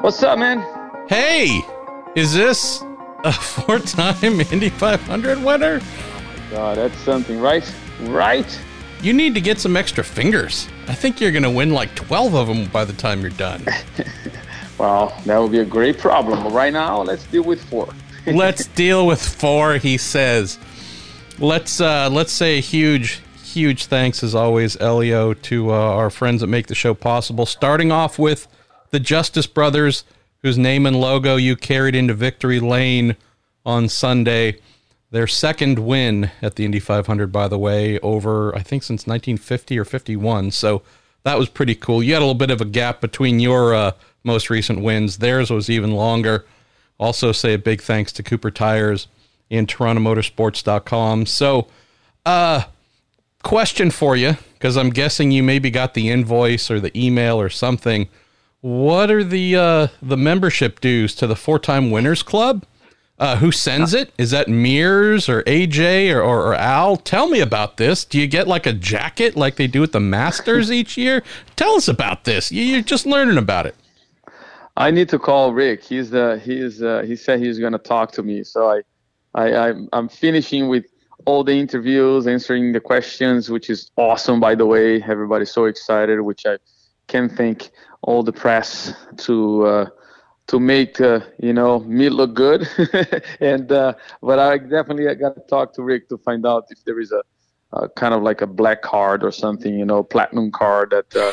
What's up, man? Hey, is this a four-time Indy 500 winner? Oh my god, that's something, right? Right? You need to get some extra fingers. I think you're going to win like 12 of them by the time you're done. well, that would be a great problem. But right now, let's deal with four. let's deal with four, he says. Let's uh, let's say a huge, huge thanks as always, Elio, to uh, our friends that make the show possible. Starting off with the Justice Brothers, whose name and logo you carried into victory lane on Sunday. Their second win at the Indy 500, by the way, over I think since 1950 or 51. So that was pretty cool. You had a little bit of a gap between your uh, most recent wins. Theirs was even longer. Also, say a big thanks to Cooper Tires and TorontoMotorsports.com. So, uh, question for you, because I'm guessing you maybe got the invoice or the email or something. What are the uh, the membership dues to the four time winners club? Uh, who sends it? Is that Mears or AJ or, or, or, Al? Tell me about this. Do you get like a jacket like they do at the Masters each year? Tell us about this. You're just learning about it. I need to call Rick. He's the he's uh, he said he's going to talk to me. So I, I I'm, I'm finishing with all the interviews, answering the questions, which is awesome. By the way, everybody's so excited, which I can't thank all the press to. Uh, to make uh, you know me look good. and uh, but I definitely I got to talk to Rick to find out if there is a, a, kind of like a black card or something, you know, platinum card that uh,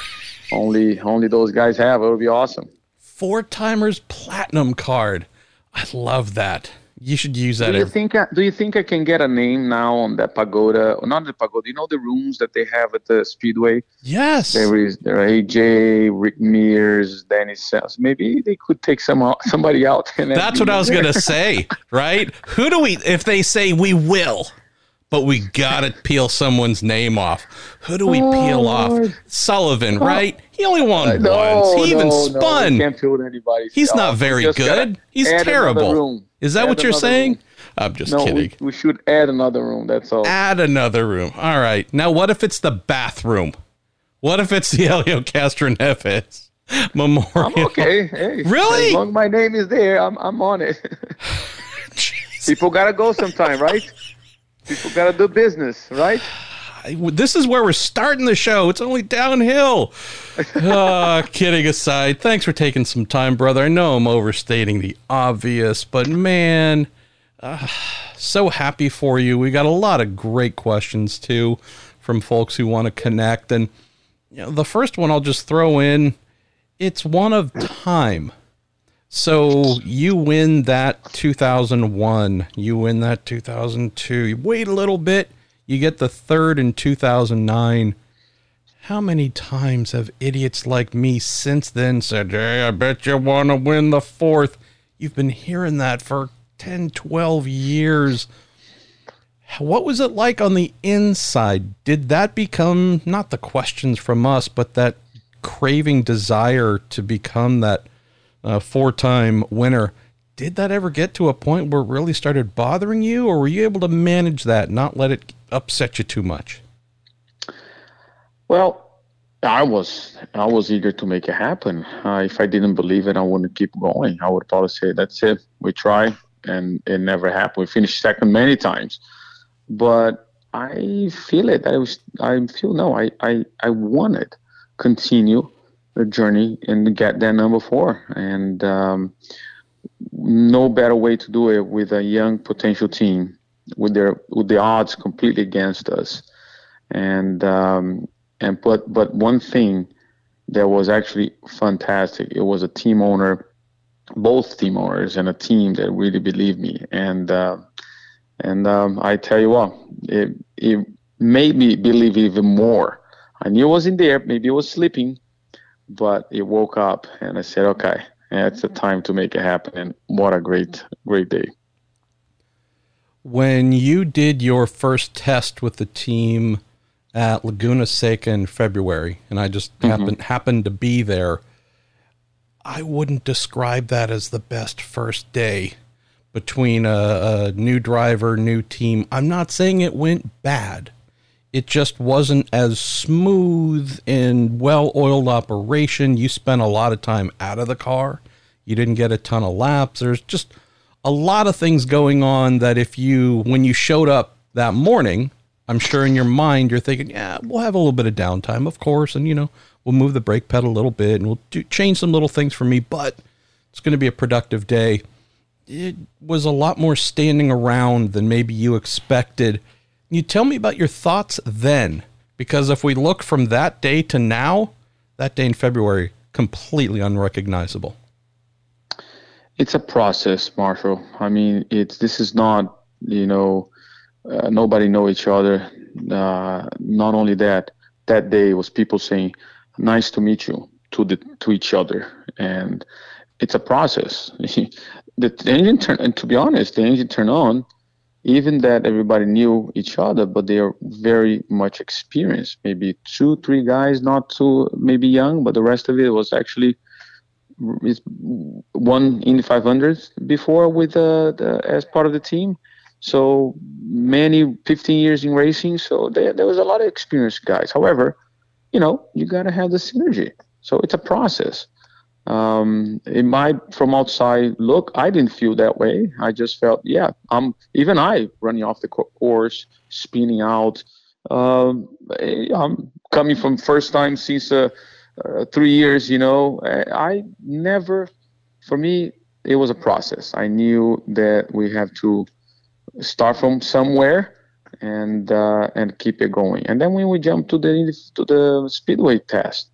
only only those guys have. It would be awesome. Four timers platinum card. I love that. You should use that. Do you think? I, do you think I can get a name now on that pagoda? Or not the pagoda. You know the rooms that they have at the speedway. Yes. There is there are AJ, Rick Mears, Danny Sales. Maybe they could take some somebody out. That's what I was gonna say. Right? Who do we? If they say we will, but we gotta peel someone's name off. Who do we oh, peel Lord. off? Sullivan, right? He only won uh, no, once. He no, even spun. No, can't anybody. He's not very good. He's terrible. Is that add what you're saying? Room. I'm just no, kidding. We, we, should add another room. That's all. Add another room. All right. Now, what if it's the bathroom? What if it's the Helio Castroneves Memorial? I'm okay. Hey, really? As long as my name is there, I'm I'm on it. People gotta go sometime, right? People gotta do business, right? This is where we're starting the show. It's only downhill. uh, kidding aside, thanks for taking some time, brother. I know I'm overstating the obvious, but man, uh, so happy for you. We got a lot of great questions too from folks who want to connect. And you know, the first one I'll just throw in it's one of time. So you win that 2001, you win that 2002. You wait a little bit, you get the third in 2009. How many times have idiots like me since then said, Hey, I bet you want to win the fourth? You've been hearing that for 10, 12 years. What was it like on the inside? Did that become not the questions from us, but that craving desire to become that uh, four time winner? Did that ever get to a point where it really started bothering you, or were you able to manage that, not let it upset you too much? Well, I was I was eager to make it happen. Uh, if I didn't believe it, I wouldn't keep going. I would probably say, "That's it. We try," and it never happened. We finished second many times, but I feel it. I was I feel no. I I I want it. Continue the journey and get that number four. And um, no better way to do it with a young potential team with their with the odds completely against us. And um, and but but one thing that was actually fantastic. It was a team owner, both team owners, and a team that really believed me. And uh, and um, I tell you what, it it made me believe even more. I knew it was in there. Maybe it was sleeping, but it woke up, and I said, okay, it's the time to make it happen. And what a great great day. When you did your first test with the team at Laguna Seca in February, and I just mm-hmm. happened happened to be there, I wouldn't describe that as the best first day between a, a new driver, new team. I'm not saying it went bad. It just wasn't as smooth and well oiled operation. You spent a lot of time out of the car You didn't get a ton of laps. There's just a lot of things going on that if you, when you showed up that morning, I'm sure in your mind you're thinking, yeah, we'll have a little bit of downtime, of course, and you know, we'll move the brake pedal a little bit and we'll do, change some little things for me, but it's going to be a productive day. It was a lot more standing around than maybe you expected. You tell me about your thoughts then, because if we look from that day to now, that day in February, completely unrecognizable. It's a process, Marshall. I mean, it's this is not you know uh, nobody know each other. Uh, not only that, that day was people saying, "Nice to meet you" to the to each other, and it's a process. the engine turn, and to be honest, the engine turned on. Even that everybody knew each other, but they are very much experienced. Maybe two, three guys, not too maybe young, but the rest of it was actually is one in the 500s before with uh, the, as part of the team so many 15 years in racing. So there, there was a lot of experienced guys. However, you know, you got to have the synergy. So it's a process. Um, it might, from outside look, I didn't feel that way. I just felt, yeah, I'm even I running off the course, spinning out. Um, I'm coming from first time since uh, uh, three years. You know, I never, for me, it was a process. I knew that we have to start from somewhere and uh, and keep it going. And then when we jump to the to the speedway test,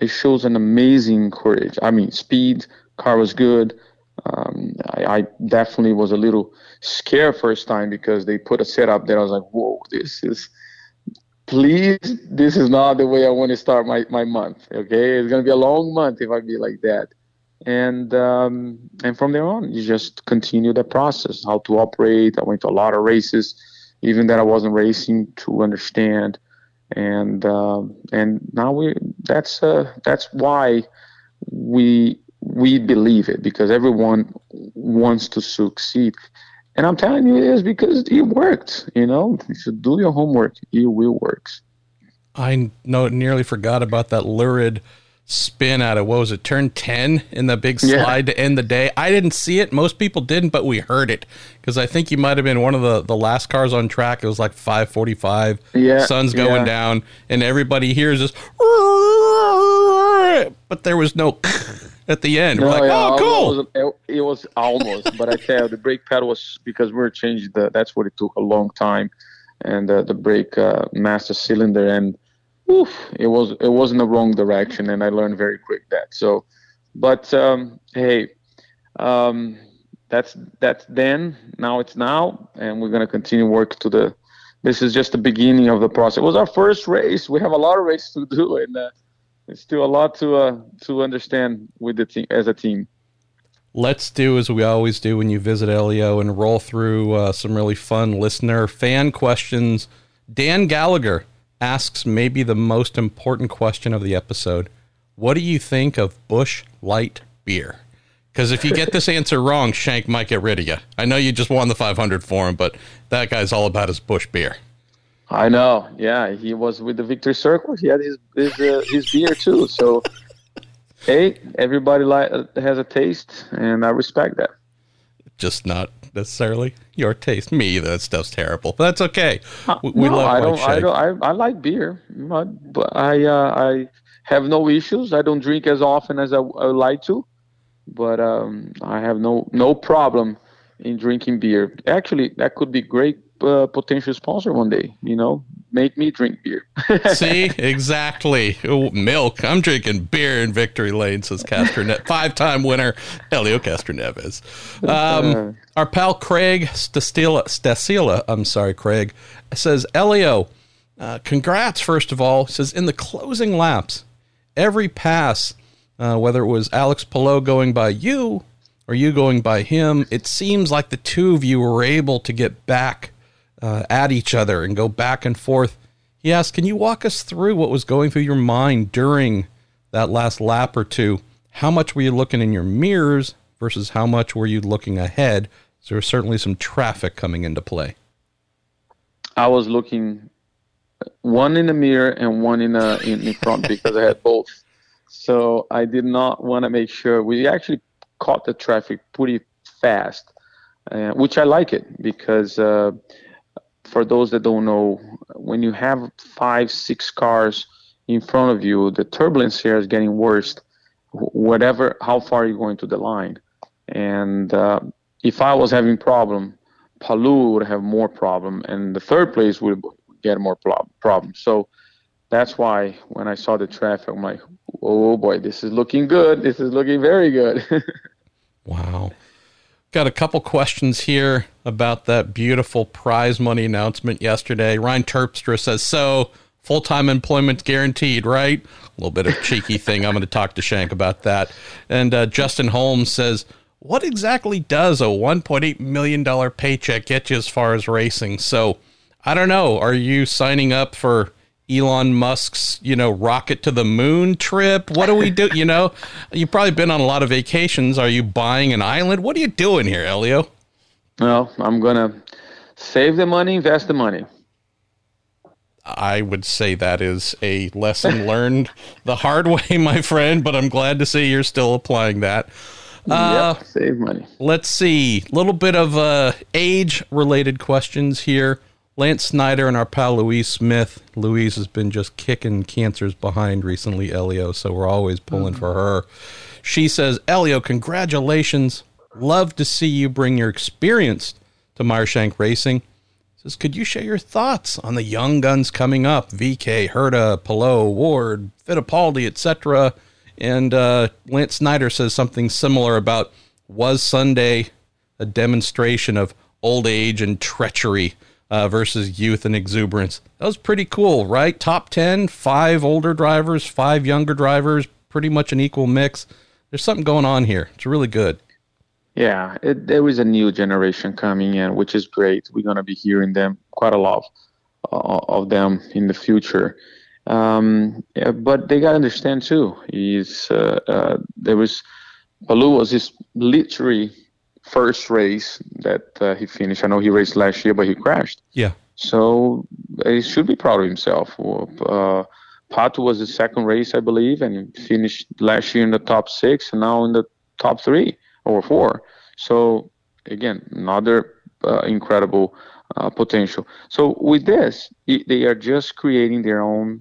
it shows an amazing courage. I mean, speed. Car was good. Um, I, I, definitely was a little scared first time because they put a setup there. I was like, whoa, this is. Please, this is not the way I want to start my, my month. Okay, it's gonna be a long month if I be like that and um, and from there on, you just continue the process, how to operate. I went to a lot of races, even that I wasn't racing, to understand, and um, and now we that's uh, that's why we we believe it because everyone wants to succeed. And I'm telling you, it is because it worked. You know, you should do your homework, it will work. I know, nearly forgot about that lurid spin out of what was it turn 10 in the big slide yeah. to end the day i didn't see it most people didn't but we heard it because i think you might have been one of the the last cars on track it was like 545 yeah sun's going yeah. down and everybody hears this but there was no at the end no, we're like yeah, oh cool it was, it was almost but i tell you the brake pedal was because we are changing the that's what it took a long time and uh, the brake uh, master cylinder and oof, it was it was in the wrong direction, and I learned very quick that. So, but um, hey, um, that's that's then. Now it's now, and we're gonna continue work to the. This is just the beginning of the process. It was our first race. We have a lot of races to do, and uh, it's still a lot to uh, to understand with the team as a team. Let's do as we always do when you visit Helio and roll through uh, some really fun listener fan questions. Dan Gallagher asks maybe the most important question of the episode. What do you think of Busch Light beer? Because if you get this answer wrong, Shank might get rid of you. I know you just won the 500 for him, but that guy's all about his Busch beer. I know. Yeah, he was with the Victory Circle. He had his his, uh, his beer too. So, hey, everybody li- has a taste, and I respect that. Just not necessarily your taste. Me, that stuff's terrible, but that's okay. Uh, we, we no, love I don't, I don't. I, I like beer, but, I uh, I have no issues. I don't drink as often as I, I would like to, but um, I have no no problem in drinking beer. Actually, that could be great uh, potential sponsor one day. You know, make me drink beer. See, exactly. Ooh, milk. I'm drinking beer in Victory Lane, says Castroneves. Five time winner, Elio Castroneves. Um, uh. our pal Craig Stasila, Stasila, I'm sorry, Craig, says, Elio, uh, congrats, first of all. Says, in the closing laps, every pass, uh, whether it was Alex Palou going by you or you going by him, it seems like the two of you were able to get back uh, at each other and go back and forth. He asked, Can you walk us through what was going through your mind during that last lap or two? How much were you looking in your mirrors versus how much were you looking ahead? So there was certainly some traffic coming into play. I was looking one in the mirror and one in, in, in front because I had both. So I did not want to make sure. We actually caught the traffic pretty fast, uh, which I like it because uh, for those that don't know, when you have five, six cars in front of you, the turbulence here is getting worse. Whatever, how far you're going to the line, and uh, if I was having problem, Palou would have more problem, and the third place would get more problem. So that's why when I saw the traffic, I'm like, oh boy, this is looking good. This is looking very good. Got a couple questions here about that beautiful prize money announcement yesterday. Ryan Terpstra says, so full time employment guaranteed, right? A little bit of cheeky thing. I'm going to talk to Shank about that. And uh, Justin Holmes says, what exactly does a $1.8 million paycheck get you as far as racing? So I don't know. Are you signing up for Elon Musk's, you know, rocket to the moon trip? What do we do? You know, you've probably been on a lot of vacations. Are you buying an island? What are you doing here, Elio? Well, I'm going to save the money, invest the money. I would say that is a lesson learned the hard way, my friend, but I'm glad to see you're still applying that. Uh, yep, save money. Let's see. A little bit of uh, age related questions here. Lance Snyder and our pal Louise Smith. Louise has been just kicking cancers behind recently, Elio, so we're always pulling mm-hmm. for her. She says, Elio, congratulations. Love to see you bring your experience to Meyer Shank Racing. Says, could you share your thoughts on the young guns coming up? VeeKay, Herta, Palou, Ward, Fittipaldi, etc. And uh, Lance Snyder says something similar about was Sunday a demonstration of old age and treachery uh, versus youth and exuberance. That was pretty cool, right? Top 10, five older drivers, five younger drivers, pretty much an equal mix. There's something going on here. It's really good. Yeah, it, there is a new generation coming in, which is great. We're going to be hearing them quite a lot uh, of them in the future. Um, yeah, but they got to understand too. Is uh, uh, there was Palou was his literally first race that uh, he finished. I know he raced last year, but he crashed. Yeah. So he should be proud of himself. Uh, Pato was the second race, I believe, and finished last year in the top six, and now in the top three or four. So again, another uh, incredible uh, potential. So with this, they are just creating their own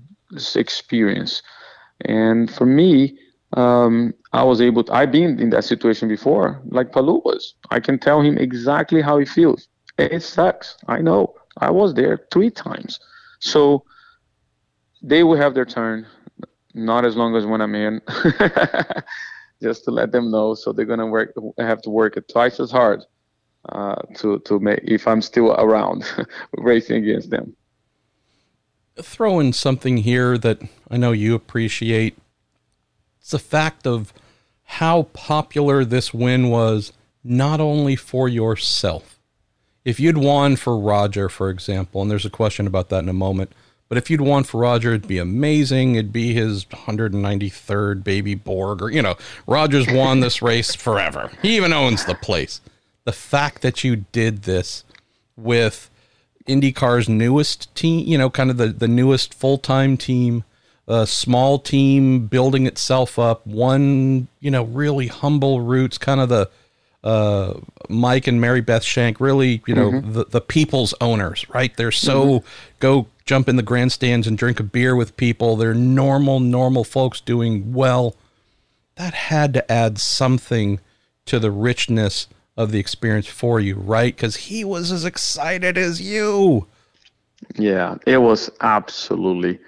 experience, and for me, um, I was able to, I've been in that situation before, like Palou was. I can tell him exactly how he feels. It sucks. I know. I was there three times. So they will have their turn, not as long as when I'm in, just to let them know. So they're gonna work, have to work it twice as hard uh, to to make if I'm still around racing against them. Throw in something here that I know you appreciate it's the fact of how popular this win was, not only for yourself. If you'd won for Roger, for example, and there's a question about that in a moment, but if you'd won for Roger, it'd be amazing. It'd be his 193rd baby Borg, or, you know, Roger's won this race forever. He even owns the place. The fact that you did this with IndyCar's newest team, you know, kind of the, the newest full time team, a small team building itself up, one, you know, really humble roots, kind of the uh, Mike and Mary Beth Shank, really, you know, mm-hmm. the, the people's owners, right? They're so mm-hmm. go jump in the grandstands and drink a beer with people. They're normal, normal folks doing well. That had to add something to the richness of the experience for you, right? Because he was as excited as you. Yeah, it was absolutely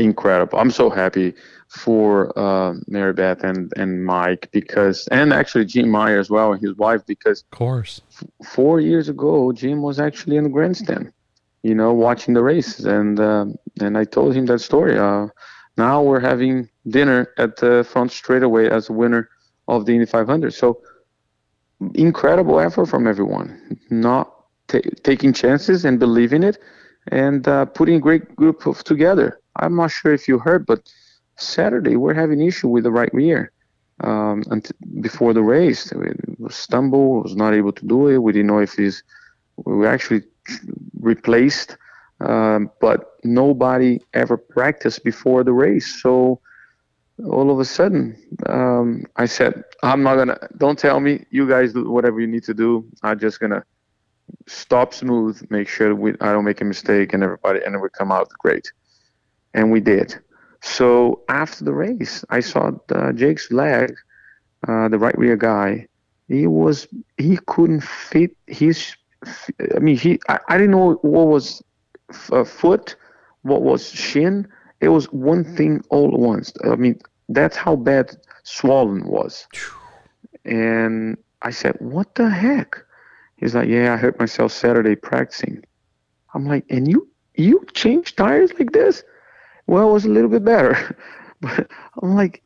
incredible. I'm so happy for uh, Mary Beth and, and Mike because, and actually Jim Meyer as well and his wife because, of course, f- four years ago Jim was actually in the grandstand, you know, watching the races, and uh, and I told him that story. Uh, now we're having dinner at the front straightaway as a winner of the Indy 500. So incredible effort from everyone, not t- taking chances and believing it, and uh, putting a great group of together. I'm not sure if you heard, but Saturday we're having issue with the right rear. Um, and before the race, we stumble, was not able to do it. We didn't know if he's we actually replaced, um, but nobody ever practiced before the race. So all of a sudden, um, I said, I'm not gonna. Don't tell me. You guys do whatever you need to do. I'm just gonna stop smooth, make sure we I don't make a mistake, and everybody and would come out great. And we did. So after the race, I saw the, Jake's leg, uh, the right rear guy. He was he couldn't fit his. I mean, he I, I didn't know what was uh, foot, what was shin. It was one thing all at once. I mean, that's how bad swollen was. And I said, "What the heck?" He's like, "Yeah, I hurt myself Saturday practicing." I'm like, "And you you change tires like this?" Well, it was a little bit better, but I'm like,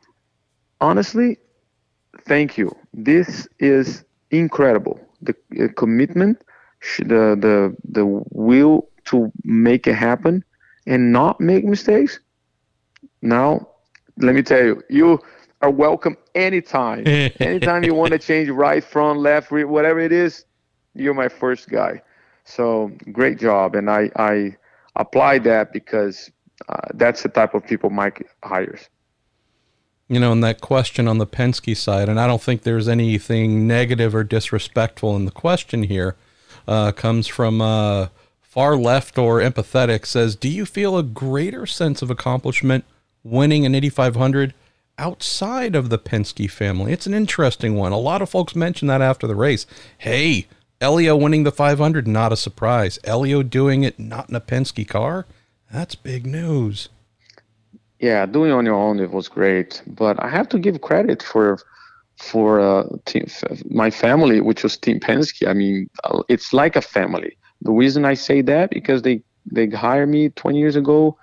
honestly, thank you. This is incredible. The, the commitment, the the the will to make it happen, and not make mistakes. Now, let me tell you, you are welcome anytime. anytime you want to change right, front, left, rear, whatever it is, you're my first guy. So great job, and I I apply that because uh, that's the type of people Mike hires. You know, and that question on the Penske side, and I don't think there's anything negative or disrespectful in the question here, uh, comes from uh, far left or empathetic. Says, do you feel a greater sense of accomplishment winning an 8500 outside of the Penske family? It's an interesting one. A lot of folks mentioned that after the race. Hey, Helio winning the 500, not a surprise. Helio doing it not in a Penske car, that's big news. Yeah, doing on your own it was great, but I have to give credit for for uh, team, my family, which was Team Penske. I mean, uh, it's like a family. The reason I say that because they they hired me 20 years ago,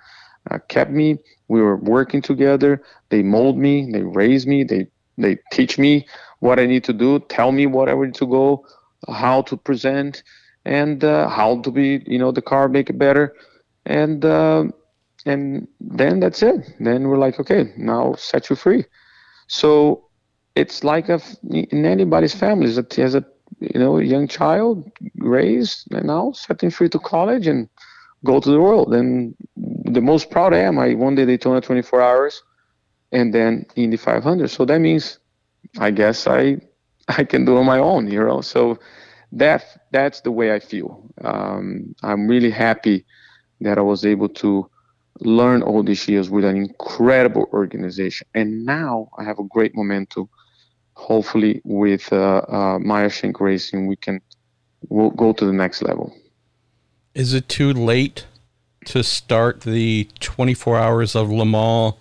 uh, kept me. We were working together. They mold me. They raise me. They they teach me what I need to do. Tell me what I need to go how to present and uh, how to be you know the car make it better and uh, and then that's it then we're like okay now set you free so it's like a, in anybody's family that a, as a you know young child raised and now setting free to college and go to the world and the most proud i am i won the daytona 24 hours and then indy 500 so that means i guess i I can do on my own, you know. So that that's the way I feel. Um, I'm really happy that I was able to learn all these years with an incredible organization, and now I have a great momentum. Hopefully, with uh, uh, Meyer Shank Racing, we can we'll go to the next level. Is it too late to start the 24 hours of Le Mans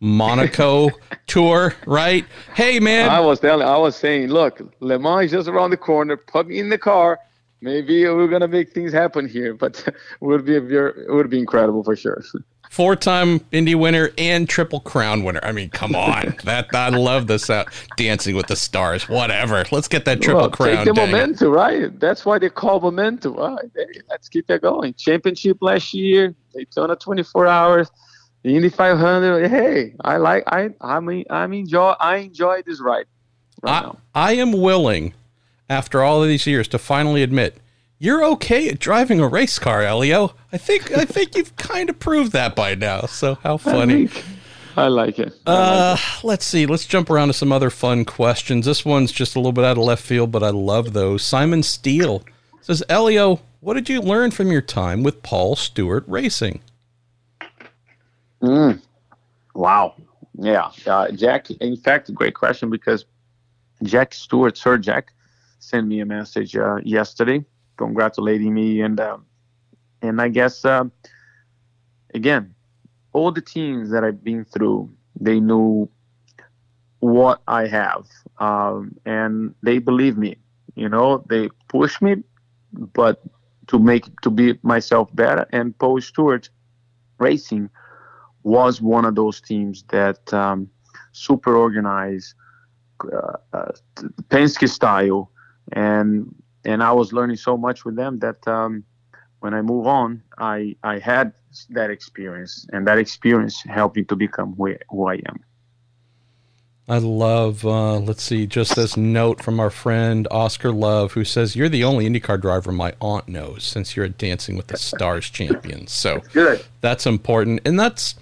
Monaco tour, right? Hey, man. I was telling, I was saying, look, Le Mans is just around the corner. Put me in the car. Maybe we're gonna make things happen here, but it would be a very, it would be incredible for sure. Four-time Indy winner and Triple Crown winner. I mean, come on, that I love this uh, Dancing with the Stars. Whatever, let's get that Triple well, Crown. Take the momentum, right? That's why they call momentum. Right? Let's keep that going. Championship last year, Daytona 24 hours the Indy 500. Hey, I like I I mean I'm enjoy I enjoy this ride. Right I, now. I am willing, after all of these years, to finally admit you're okay at driving a race car, Elio. I think I think you've kind of proved that by now. So how funny. I, I like it. I uh, like it. let's see. Let's jump around to some other fun questions. This one's just a little bit out of left field, but I love those. Simon Steele says, Elio, what did you learn from your time with Paul Stewart Racing? Mm. Wow. Yeah. Uh, Jack, in fact, a great question because Jack Stewart, Sir Jack, sent me a message uh, yesterday congratulating me. And, um, and I guess, uh, again, all the teams that I've been through, they knew what I have. Um, and they believe me. You know, they push me, but to make to be myself better. And Paul Stewart Racing was one of those teams that um, super organized, uh, uh, Penske style, and and I was learning so much with them that um, when I move on, I I had that experience, and that experience helped me to become who, who I am. I love, uh, let's see, just this note from our friend Oscar Love, who says, You're the only IndyCar driver my aunt knows since you're a Dancing with the Stars champion. So that's good. That's important. And that's,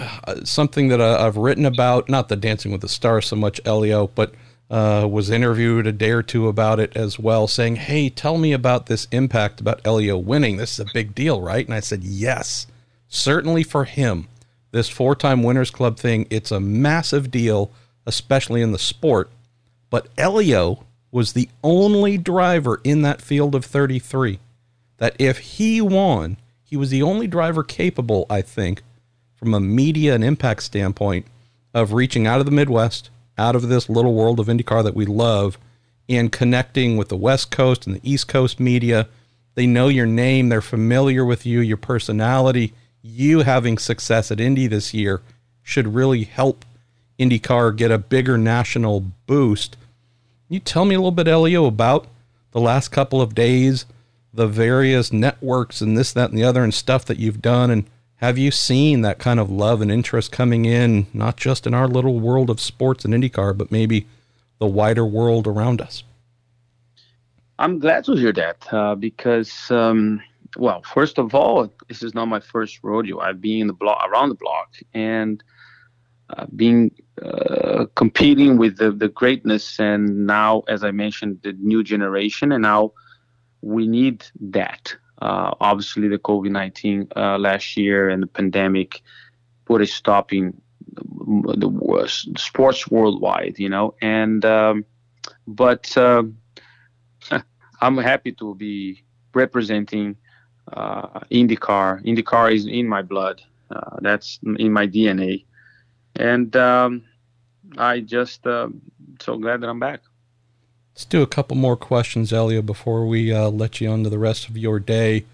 uh, something that uh, I've written about, not the Dancing with the Stars so much, Elio, but uh, was interviewed a day or two about it as well, saying, Hey, tell me about this impact about Elio winning. This is a big deal, right? And I said, Yes, certainly for him. This four time Winners Club thing, it's a massive deal, especially in the sport. But Elio was the only driver in that field of 33 that if he won, he was the only driver capable, I think, from a media and impact standpoint, of reaching out of the Midwest, out of this little world of IndyCar that we love, and connecting with the West Coast and the East Coast media. They know your name, they're familiar with you, your personality. You having success at Indy this year should really help IndyCar get a bigger national boost. Can you tell me a little bit, Elio, about the last couple of days, the various networks and this, that, and the other, and stuff that you've done, and have you seen that kind of love and interest coming in, not just in our little world of sports and IndyCar, but maybe the wider world around us? I'm glad to hear that uh, because, um, well, first of all, this is not my first rodeo. I've been in the block around the block and uh, being uh, competing with the, the greatness, and now, as I mentioned, the new generation, and now we need that. Uh, obviously, the COVID 19 uh, last year and the pandemic put a stop in the, sports worldwide, you know. And, um, but uh, I'm happy to be representing uh, IndyCar. IndyCar is in my blood, uh, that's in my DNA. And um, I just uh, so glad that I'm back. Let's do a couple more questions, Elio, before we uh, let you on to the rest of your day.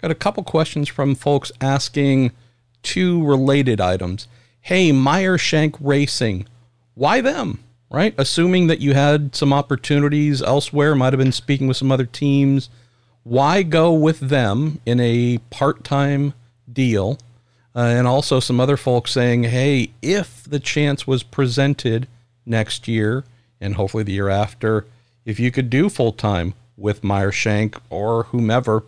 Got a couple questions from folks asking two related items. Hey, Meyer Shank Racing, why them? Right? Assuming that you had some opportunities elsewhere, might have been speaking with some other teams. Why go with them in a part time deal? Uh, and also some other folks saying, hey, if the chance was presented next year and hopefully the year after, if you could do full time with Meyer Shank or whomever,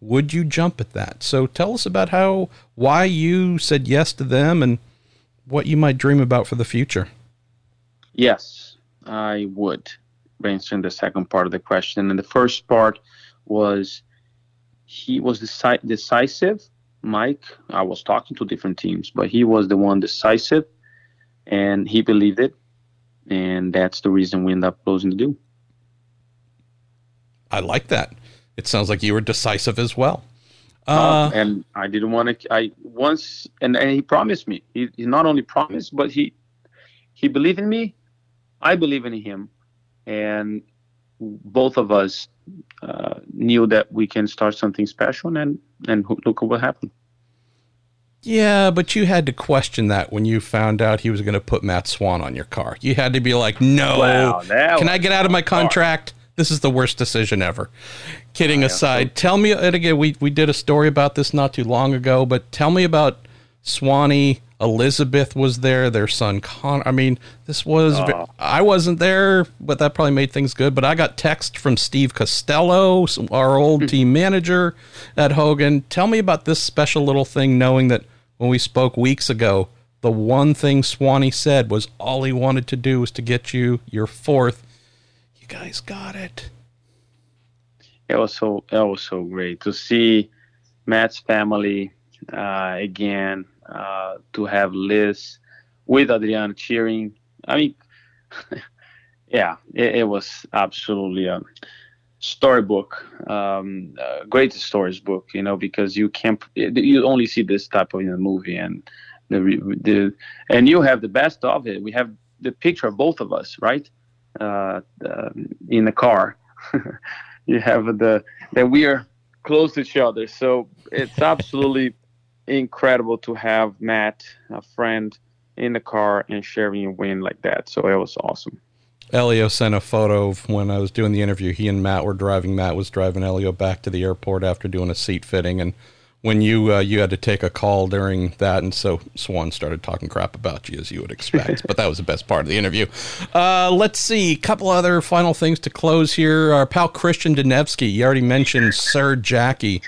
would you jump at that? So tell us about how, why you said yes to them and what you might dream about for the future. Yes, I would. Answering the second part of the question. And the first part was he was deci- decisive. Mike, I was talking to different teams, but he was the one decisive and he believed it. And that's the reason we ended up closing the deal. I like that. It sounds like you were decisive as well. Uh, uh, and I didn't want to. I once, and, and he promised me. He, he not only promised, but he he believed in me. I believe in him, and both of us uh, knew that we can start something special. And and look at what happened. Yeah, but you had to question that when you found out he was going to put Matt Swan on your car. You had to be like, "No, wow, can I get out of my contract?" This is the worst decision ever. Kidding aside, tell me, and again, we, we did a story about this not too long ago, but tell me about Swanee. Elizabeth was there, their son Con. I mean, this was, oh. I wasn't there, but that probably made things good. But I got text from Steve Costello, our old hmm. team manager at Hogan. Tell me about this special little thing, knowing that when we spoke weeks ago, the one thing Swanee said was all he wanted to do was to get you your fourth guys got it. It was so it was so great to see Matt's family uh, again. Uh, to have Liz with Adriana cheering. I mean, yeah, it, it, was absolutely a storybook, um, a great stories book. You know, because you can't, you only see this type of in a movie, and the the and you have the best of it. We have the picture of both of us, right? Uh, in the car. you have the that we are close to each other. So it's absolutely incredible to have Matt, a friend, in the car and sharing a win like that. So it was awesome. Elio sent a photo of when I was doing the interview. He and Matt were driving. Matt was driving Elio back to the airport after doing a seat fitting, and when you uh, you had to take a call during that, and so Swan started talking crap about you as you would expect. but that was the best part of the interview. Uh, let's see, a couple other final things to close here. Our pal Christian Denevsky, you already mentioned Sir Jackie.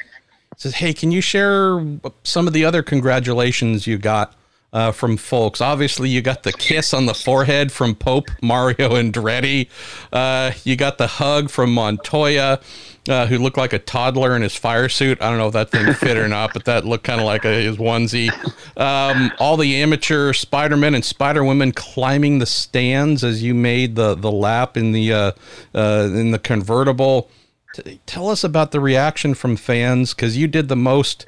Says, hey, can you share some of the other congratulations you got uh, from folks. Obviously, you got the kiss on the forehead from Pope Mario Andretti. Uh, you got the hug from Montoya, uh, who looked like a toddler in his fire suit. I don't know if that thing fit or not, but that looked kind of like a, his onesie. Um, all the amateur Spider-Men and Spider-Women climbing the stands as you made the the lap in the uh, uh, in the convertible. T- tell us about the reaction from fans because you did the most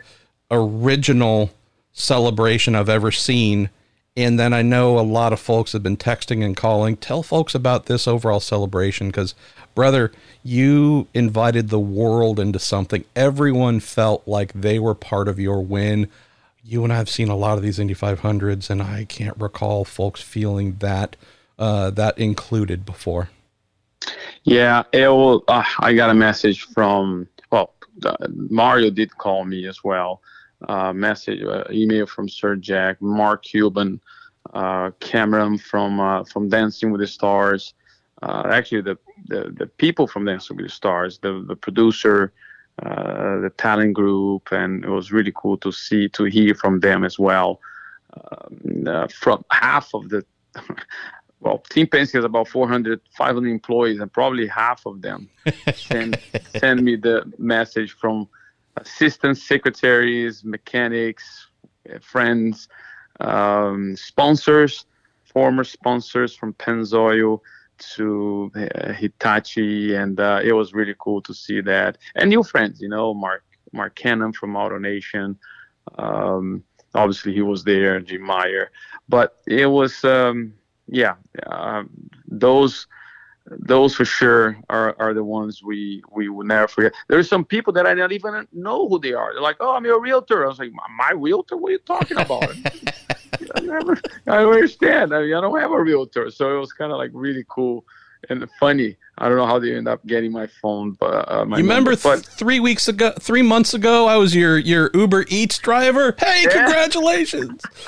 original celebration I've ever seen. And then I know a lot of folks have been texting and calling. Tell folks about this overall celebration because, brother, you invited the world into something. Everyone felt like they were part of your win. You and I have seen a lot of these Indy 500s, and I can't recall folks feeling that uh, that included before. Yeah, it will, uh, I got a message from well, uh, Mario did call me as well uh, message, uh, email from Sir Jack, Mark Cuban, uh, Cameron from uh, from Dancing with the Stars. Uh, actually, the, the the people from Dancing with the Stars, the the producer, uh, the talent group, and it was really cool to see to hear from them as well. Um, from half of the well, Team Penske has about 400, 500 employees, and probably half of them send send me the message from assistant secretaries, mechanics, uh, friends, um, sponsors, former sponsors from Pennzoil to uh, Hitachi, and uh, it was really cool to see that. And new friends, you know, Mark Mark Cannon from AutoNation. Um, obviously, he was there, Jim Meyer, but it was, um, yeah, uh, those those for sure are, are the ones we we will never forget. There's some people that I don't even know who they are. They're like, "Oh, I'm your realtor." I was like, "My realtor? What are you talking about?" I never, I don't understand. I, mean, I don't have a realtor, so it was kind of like really cool and funny. I don't know how they end up getting my phone, but uh, my you remember number, but, three weeks ago, three months ago, I was your your Uber Eats driver. Hey, yeah. congratulations!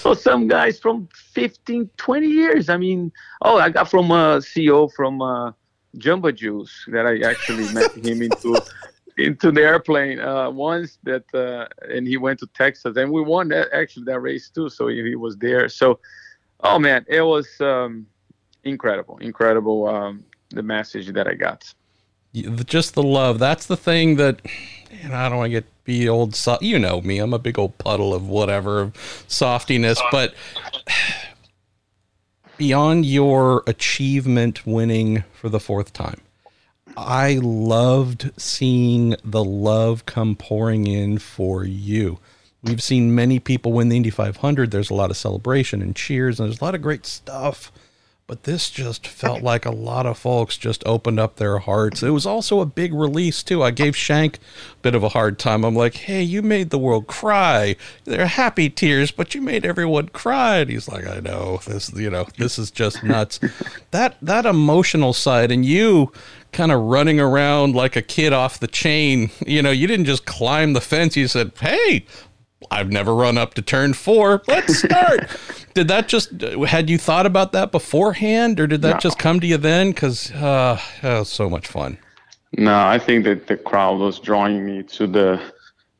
so some guys from 15, 20 years. I mean, oh, I got from a CEO from uh, Jamba Juice that I actually met him into into the airplane uh, once. That uh, and he went to Texas, and we won that actually that race too. So he, he was there. So, oh man, it was. Um, incredible, incredible. Um, the message that I got. Just the love. That's the thing that, and I don't want to get be old. So, you know me. I'm a big old puddle of whatever of softiness, but beyond your achievement winning for the fourth time, I loved seeing the love come pouring in for you. We've seen many people win the Indy 500. There's a lot of celebration and cheers, and there's a lot of great stuff but this just felt like a lot of folks just opened up their hearts. It was also a big release too. I gave Shank a bit of a hard time. I'm like, "Hey, you made the world cry. They're happy tears, but you made everyone cry." And he's like, "I know. This, you know, this is just nuts." that that emotional side and you kind of running around like a kid off the chain. You know, you didn't just climb the fence. You said, "Hey, I've never run up to turn four. Let's start. did that just had you thought about that beforehand, or did that no. just come to you then? Because uh, that was so much fun. No, I think that the crowd was drawing me to the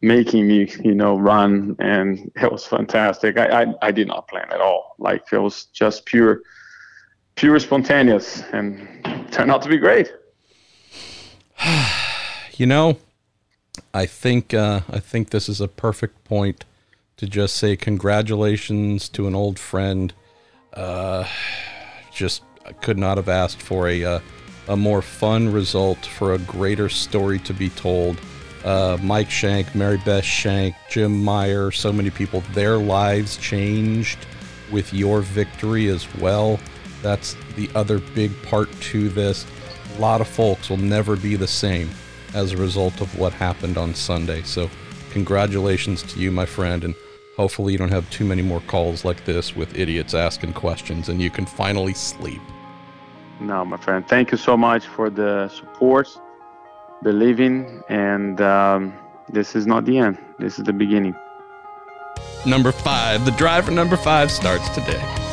making me, you know, run, and it was fantastic. I, I, I did not plan at all. Like it was just pure, pure spontaneous, and turned out to be great. you know, I think uh, I think this is a perfect point to just say congratulations to an old friend. Uh, just could not have asked for a uh, a more fun result for a greater story to be told. Uh, Mike Shank, Mary Beth Shank, Jim Meyer, so many people, their lives changed with your victory as well. That's the other big part to this. A lot of folks will never be the same as a result of what happened on Sunday. So, congratulations to you, my friend, and hopefully you don't have too many more calls like this with idiots asking questions and you can finally sleep. No, my friend. Thank you so much for the support, believing, and um, this is not the end. This is the beginning. Number five, the driver number five starts today.